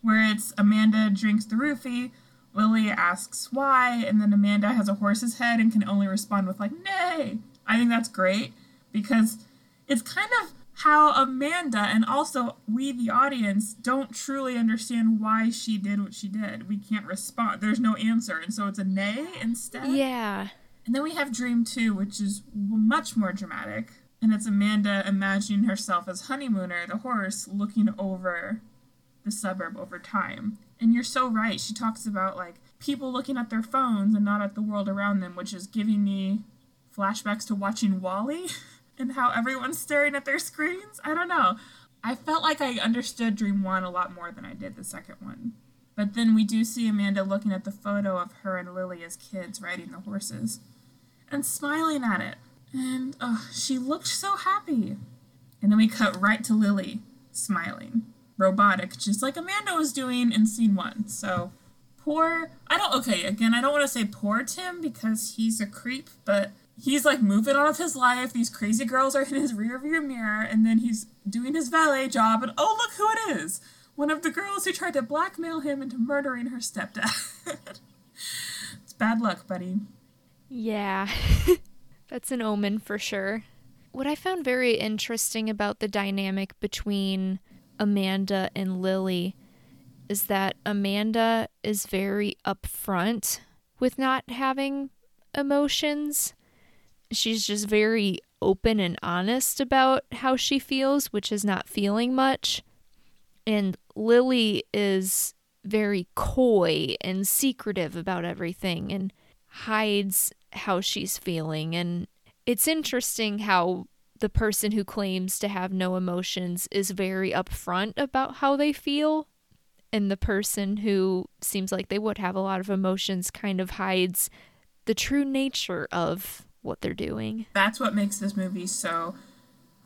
where it's Amanda drinks the roofie, Lily asks why, and then Amanda has a horse's head and can only respond with like "nay." I think that's great because it's kind of how Amanda and also we the audience don't truly understand why she did what she did. We can't respond. There's no answer, and so it's a nay instead. Yeah. And then we have Dream 2, which is much more dramatic. And it's Amanda imagining herself as Honeymooner, the horse, looking over the suburb over time. And you're so right. She talks about like people looking at their phones and not at the world around them, which is giving me flashbacks to watching WALL-E and how everyone's staring at their screens. I don't know. I felt like I understood Dream 1 a lot more than I did the second one. But then we do see Amanda looking at the photo of her and Lily as kids riding the horses and smiling at it. And oh, she looked so happy. And then we cut right to Lily smiling, robotic, just like Amanda was doing in scene one. So poor, I don't, okay, again, I don't want to say poor Tim because he's a creep, but he's like moving on with his life. These crazy girls are in his rearview mirror, and then he's doing his valet job, and oh, look who it is! One of the girls who tried to blackmail him into murdering her stepdad. it's bad luck, buddy. Yeah. That's an omen for sure. What I found very interesting about the dynamic between Amanda and Lily is that Amanda is very upfront with not having emotions. She's just very open and honest about how she feels, which is not feeling much. And Lily is very coy and secretive about everything and hides how she's feeling. And it's interesting how the person who claims to have no emotions is very upfront about how they feel. And the person who seems like they would have a lot of emotions kind of hides the true nature of what they're doing. That's what makes this movie so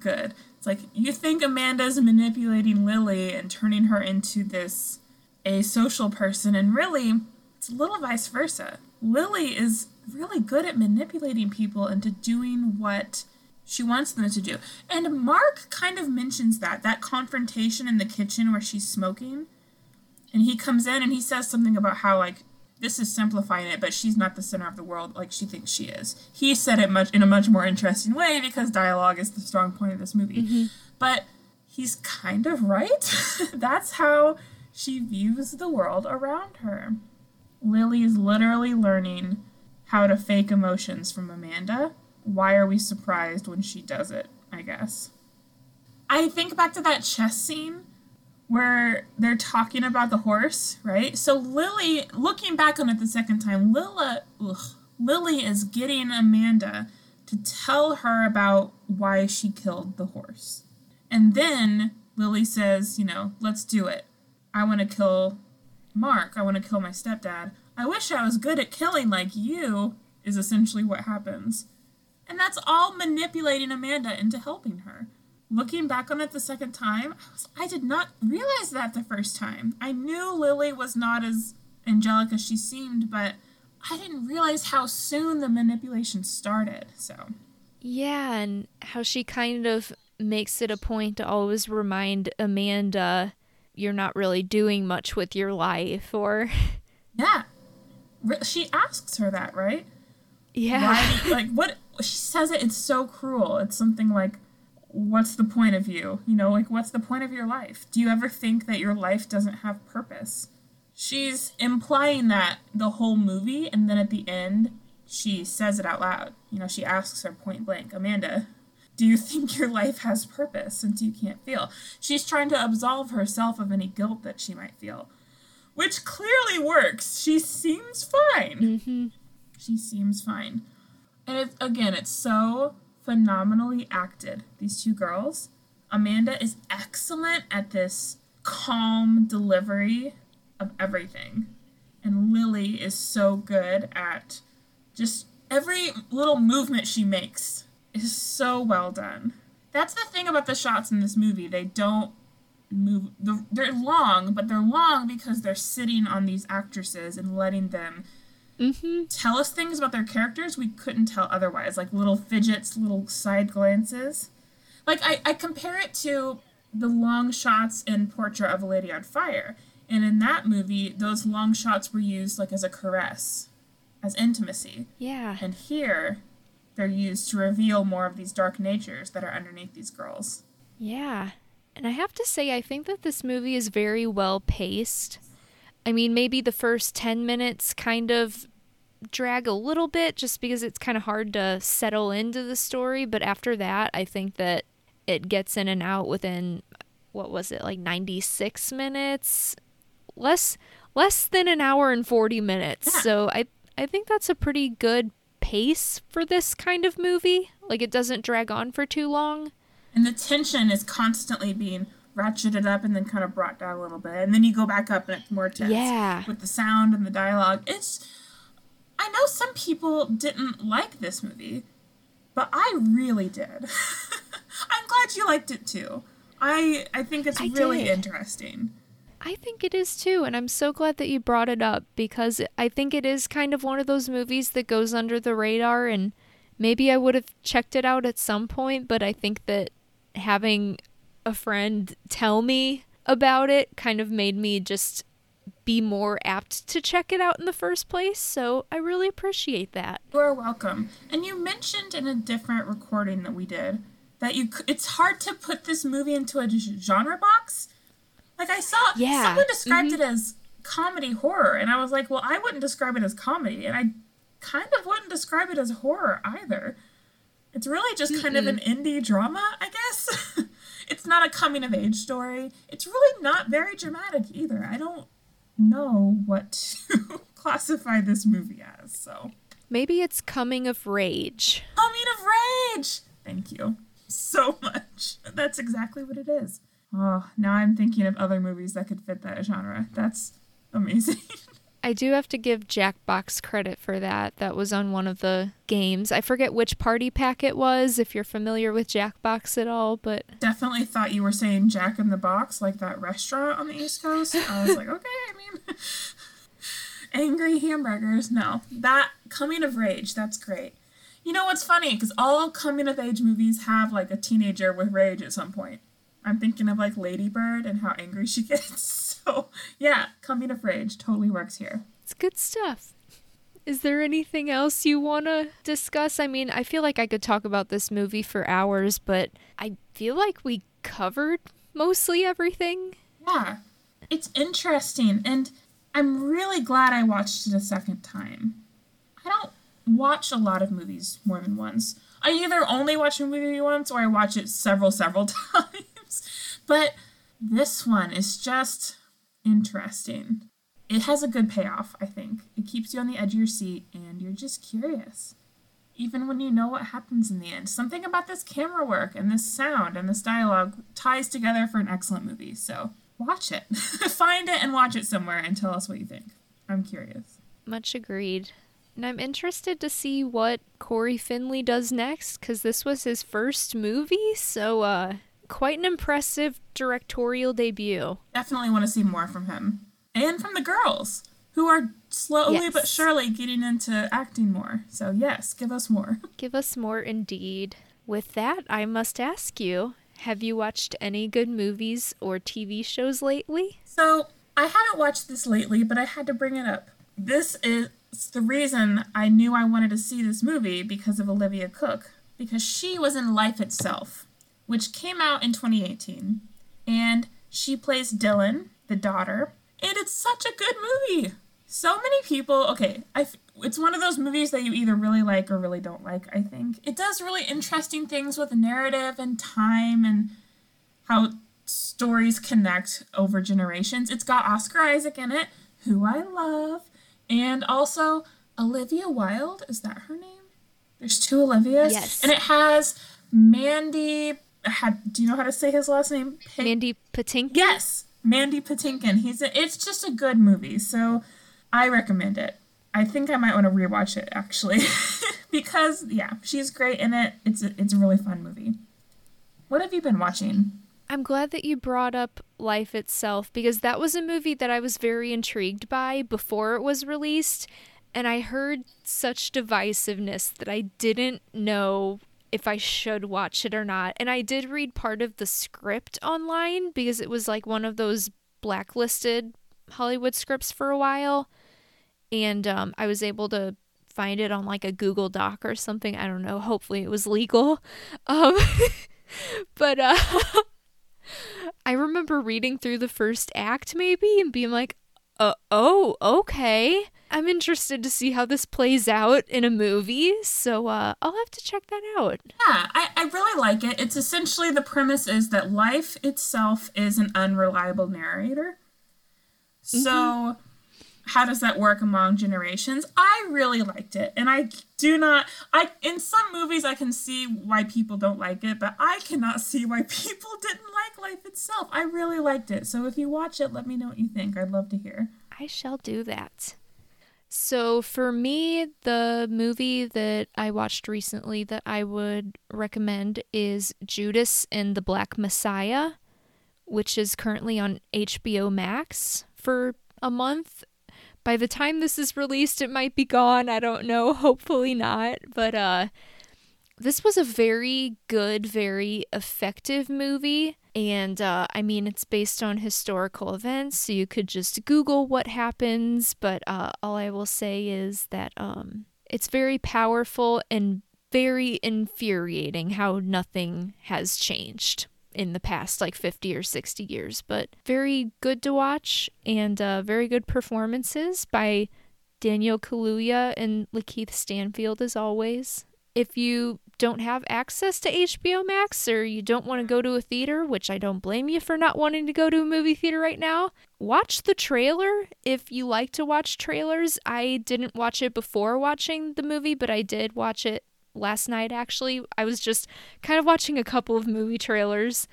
good. It's like you think Amanda's manipulating Lily and turning her into this asocial person, and really, it's a little vice versa. Lily is really good at manipulating people into doing what she wants them to do. And Mark kind of mentions that, that confrontation in the kitchen where she's smoking. And he comes in and he says something about how, like, this is simplifying it, but she's not the center of the world like she thinks she is. He said it much in a much more interesting way because dialogue is the strong point of this movie. Mm-hmm. But he's kind of right. That's how she views the world around her. Lily is literally learning how to fake emotions from Amanda. Why are we surprised when she does it? I guess. I think back to that chess scene where they're talking about the horse, right? So Lily, looking back on it the second time, Lila, ugh, Lily is getting Amanda to tell her about why she killed the horse. And then Lily says, you know, let's do it. I want to kill Mark. I want to kill my stepdad. I wish I was good at killing like you, is essentially what happens. And that's all manipulating Amanda into helping her. Looking back on it the second time, I, was, I did not realize that the first time. I knew Lily was not as angelic as she seemed, but I didn't realize how soon the manipulation started. So, Yeah, and how she kind of makes it a point to always remind Amanda you're not really doing much with your life or yeah. She asks her that, right? yeah. Why, like, what? She says it, it's so cruel. It's something like, what's the point of you? You know, like, what's the point of your life? Do you ever think that your life doesn't have purpose? She's implying that the whole movie, and then at the end, she says it out loud. You know, she asks her point blank, Amanda, do you think your life has purpose since you can't feel? She's trying to absolve herself of any guilt that she might feel, which clearly works. She seems fine. hmm She seems fine. And it's, again, it's so phenomenally acted, these two girls. Amanda is excellent at this calm delivery of everything. And Lily is so good at just every little movement she makes is so well done. That's the thing about the shots in this movie. They don't move. They're long, but they're long because they're sitting on these actresses and letting them mm-hmm. tell us things about their characters we couldn't tell otherwise, like little fidgets, little side glances. Like I, I compare it to the long shots in Portrait of a Lady on Fire. And in that movie, those long shots were used like as a caress, as intimacy. Yeah. And here, they're used to reveal more of these dark natures that are underneath these girls. Yeah. And I have to say, I think that this movie is very well paced. I mean, maybe the first 10 minutes kind of drag a little bit just because it's kind of hard to settle into the story. But after that, I think that it gets in and out within, what was it, like 96 minutes? Less less than an hour and 40 minutes. Yeah. So I I think that's a pretty good pace for this kind of movie. Like it doesn't drag on for too long. And the tension is constantly being ratcheted up and then kind of brought down a little bit. And then you go back up and it's more tense. Yeah. With the sound and the dialogue. It's I know some people didn't like this movie, but I really did. I'm glad you liked it too. I I think it's I really did. interesting. I think it is too, and I'm so glad that you brought it up because I think it is kind of one of those movies that goes under the radar, and maybe I would have checked it out at some point, but I think that having a friend tell me about it kind of made me just be more apt to check it out in the first place, so I really appreciate that. You are welcome. And you mentioned in a different recording that we did that you c- it's hard to put this movie into a genre box. Like I saw Yeah. someone described mm-hmm. it as comedy horror and I was like, "Well, I wouldn't describe it as comedy." And I kind of wouldn't describe it as horror either. It's really just kind of an indie drama, I guess. it's not a coming of age story. It's really not very dramatic either. I don't know what to classify this movie as. So, Maybe it's coming of rage. coming of rage. Thank you so much. That's exactly what it is. Oh, now I'm thinking of other movies that could fit that genre. That's amazing. I do have to give Jackbox credit for that. That was on one of the games. I forget which party pack it was, if you're familiar with Jackbox at all, but Definitely thought you were saying Jack in the Box, like that restaurant on the East Coast. I was like, okay, I mean, angry hamburgers. No, that coming of rage, that's great. You know what's funny? Because all coming of age movies have like a teenager with rage at some point. I'm thinking of like Lady Bird and how angry she gets. So, yeah, coming of rage totally works here. it's good stuff. Is there anything else you want to discuss? I mean, I feel like I could talk about this movie for hours, but I feel like we covered mostly everything. Yeah, it's interesting, and I'm really glad I watched it a second time. I don't watch a lot of movies more than once. I either only watch a movie once or I watch it several, several times. But this one is just interesting. It has a good payoff, I think. It keeps you on the edge of your seat and you're just curious. Even when you know what happens in the end. Something about this camera work and this sound and this dialogue ties together for an excellent movie. So watch it. Find it and watch it somewhere and tell us what you think. I'm curious. Much agreed. And I'm interested to see what Cory Finley does next because this was his first movie, so uh, quite an impressive directorial debut. Definitely want to see more from him. And from the girls, who are slowly but surely getting into acting more. So, yes, give us more. Give us more indeed. With that, I must ask you have you watched any good movies or TV shows lately? So, I haven't watched this lately, but I had to bring it up. This is the reason I knew I wanted to see this movie because of Olivia Cooke, because she was in Life Itself, which came out in 2018. And she plays Dylan, the daughter, and it's such a good movie. So many people, okay, I it's one of those movies that you either really like or really don't like, I think. It does really interesting things with narrative and time and how stories connect over generations. It's got Oscar Isaac in it, who I love, and also Olivia Wilde. Is that her name? There's two Olivias. Yes. And it has Mandy. Had do you know how to say his last name? Pig- Mandy Patinkin. Yes, Mandy Patinkin. He's a, it's just a good movie, so I recommend it. I think I might want to rewatch it actually, because yeah, she's great in it. It's a, it's a really fun movie. What have you been watching? I'm glad that you brought up Life Itself because that was a movie that I was very intrigued by before it was released. And I heard such divisiveness that I didn't know if I should watch it or not. And I did read part of the script online because it was like one of those blacklisted Hollywood scripts for a while. And um, I was able to find it on like a Google Doc or something. I don't know. Hopefully it was legal. Um, but uh, I remember reading through the first act maybe and being like, uh, oh, okay. I'm interested to see how this plays out in a movie, so uh, I'll have to check that out. Yeah, I, I really like it. It's essentially the premise is that life itself is an unreliable narrator. So mm-hmm how does that work among generations? I really liked it. And I do not I in some movies I can see why people don't like it, but I cannot see why people didn't like life itself. I really liked it. So if you watch it, let me know what you think. I'd love to hear. I shall do that. So for me, the movie that I watched recently that I would recommend is Judas and the Black Messiah, which is currently on HBO Max for a month by the time this is released, it might be gone. I don't know. Hopefully not. But uh, this was a very good, very effective movie. And uh, I mean, it's based on historical events, so you could just Google what happens. But uh, all I will say is that um, it's very powerful and very infuriating how nothing has changed in the past like 50 or 60 years, but very good to watch and uh, very good performances by Daniel Kaluuya and Lakeith Stanfield as always. If you don't have access to HBO Max or you don't want to go to a theater, which I don't blame you for not wanting to go to a movie theater right now, watch the trailer if you like to watch trailers. I didn't watch it before watching the movie, but I did watch it last night actually. I was just kind of watching a couple of movie trailers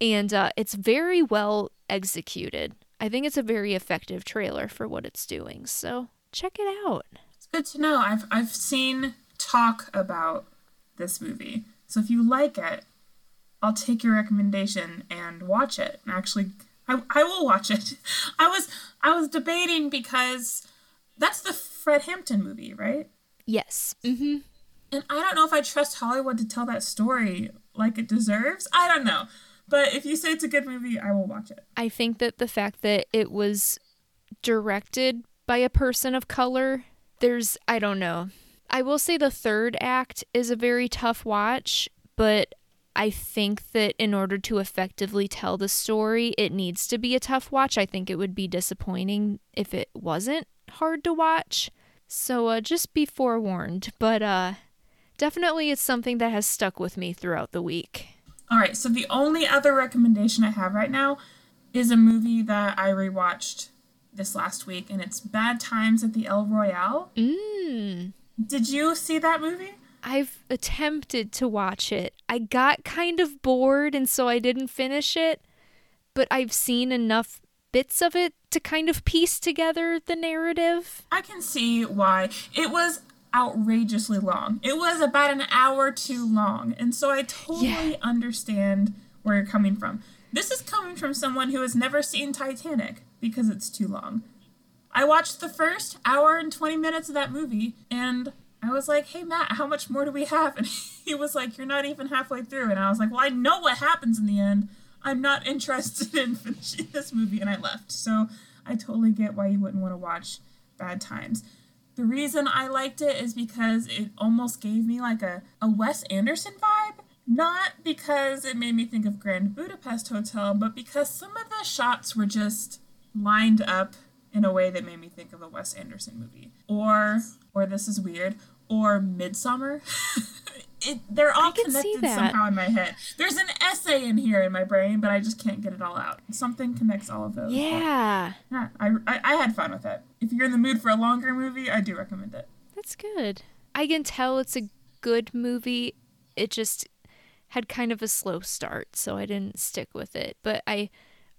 and uh, it's very well executed. I think it's a very effective trailer for what it's doing. So check it out. It's good to know. I've I've seen talk about this movie. So if you like it, I'll take your recommendation and watch it. Actually, I, I will watch it. I was I was debating because that's the Fred Hampton movie, right? Yes. Mm-hmm. And I don't know if I trust Hollywood to tell that story like it deserves. I don't know. But if you say it's a good movie, I will watch it. I think that the fact that it was directed by a person of color, there's, I don't know. I will say the third act is a very tough watch, but I think that in order to effectively tell the story, it needs to be a tough watch. I think it would be disappointing if it wasn't hard to watch. So uh, just be forewarned. But uh, definitely it's something that has stuck with me throughout the week. All right, so the only other recommendation I have right now is a movie that I rewatched this last week, and it's Bad Times at the El Royale. Mm. Did you see that movie? I've attempted to watch it. I got kind of bored, and so I didn't finish it, but I've seen enough bits of it to kind of piece together the narrative. I can see why. It was outrageously long. It was about an hour too long. And so I totally yeah. understand where you're coming from. This is coming from someone who has never seen Titanic because it's too long. I watched the first hour and 20 minutes of that movie and I was like, hey, Matt, how much more do we have? And he was like, you're not even halfway through. And I was like, well, I know what happens in the end. I'm not interested in finishing this movie. And I left. So I totally get why you wouldn't want to watch Bad Times. The reason I liked it is because it almost gave me like a, a Wes Anderson vibe. Not because it made me think of Grand Budapest Hotel, but because some of the shots were just lined up in a way that made me think of a Wes Anderson movie. Or, or this is weird, or Midsummer. it, they're all connected somehow in my head. There's an essay in here in my brain, but I just can't get it all out. Something connects all of those. Yeah. Yeah, I, I, I had fun with it. If you're in the mood for a longer movie, I do recommend it. That's good. I can tell it's a good movie. It just had kind of a slow start, so I didn't stick with it. But I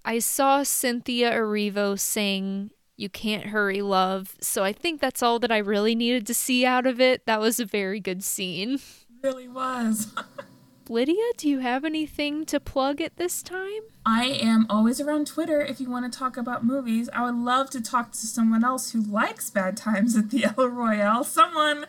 I saw Cynthia Erivo sing You Can't Hurry Love, so I think that's all that I really needed to see out of it. That was a very good scene. Really was. Lydia, do you have anything to plug at this time? I am always around Twitter if you want to talk about movies. I would love to talk to someone else who likes Bad Times at the El Royale. Someone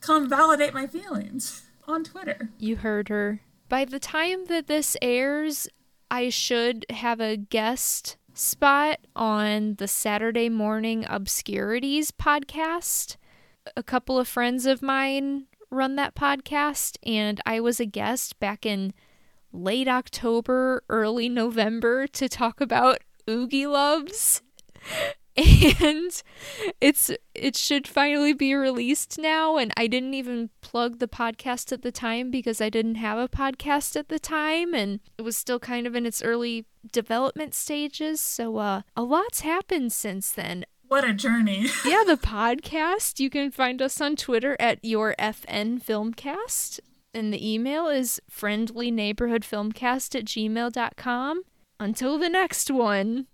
come validate my feelings on Twitter. You heard her. By the time that this airs, I should have a guest spot on the Saturday Morning Obscurities podcast. A couple of friends of mine run that podcast, and I was a guest back in late October, early November to talk about Oogieloves. And it's it should finally be released now and I didn't even plug the podcast at the time because I didn't have a podcast at the time and it was still kind of in its early development stages. So uh a lot's happened since then. What a journey. yeah, the podcast. You can find us on Twitter at your FN Filmcast. And the email is friendlyneighborhoodfilmcast at gmail.com. Until the next one.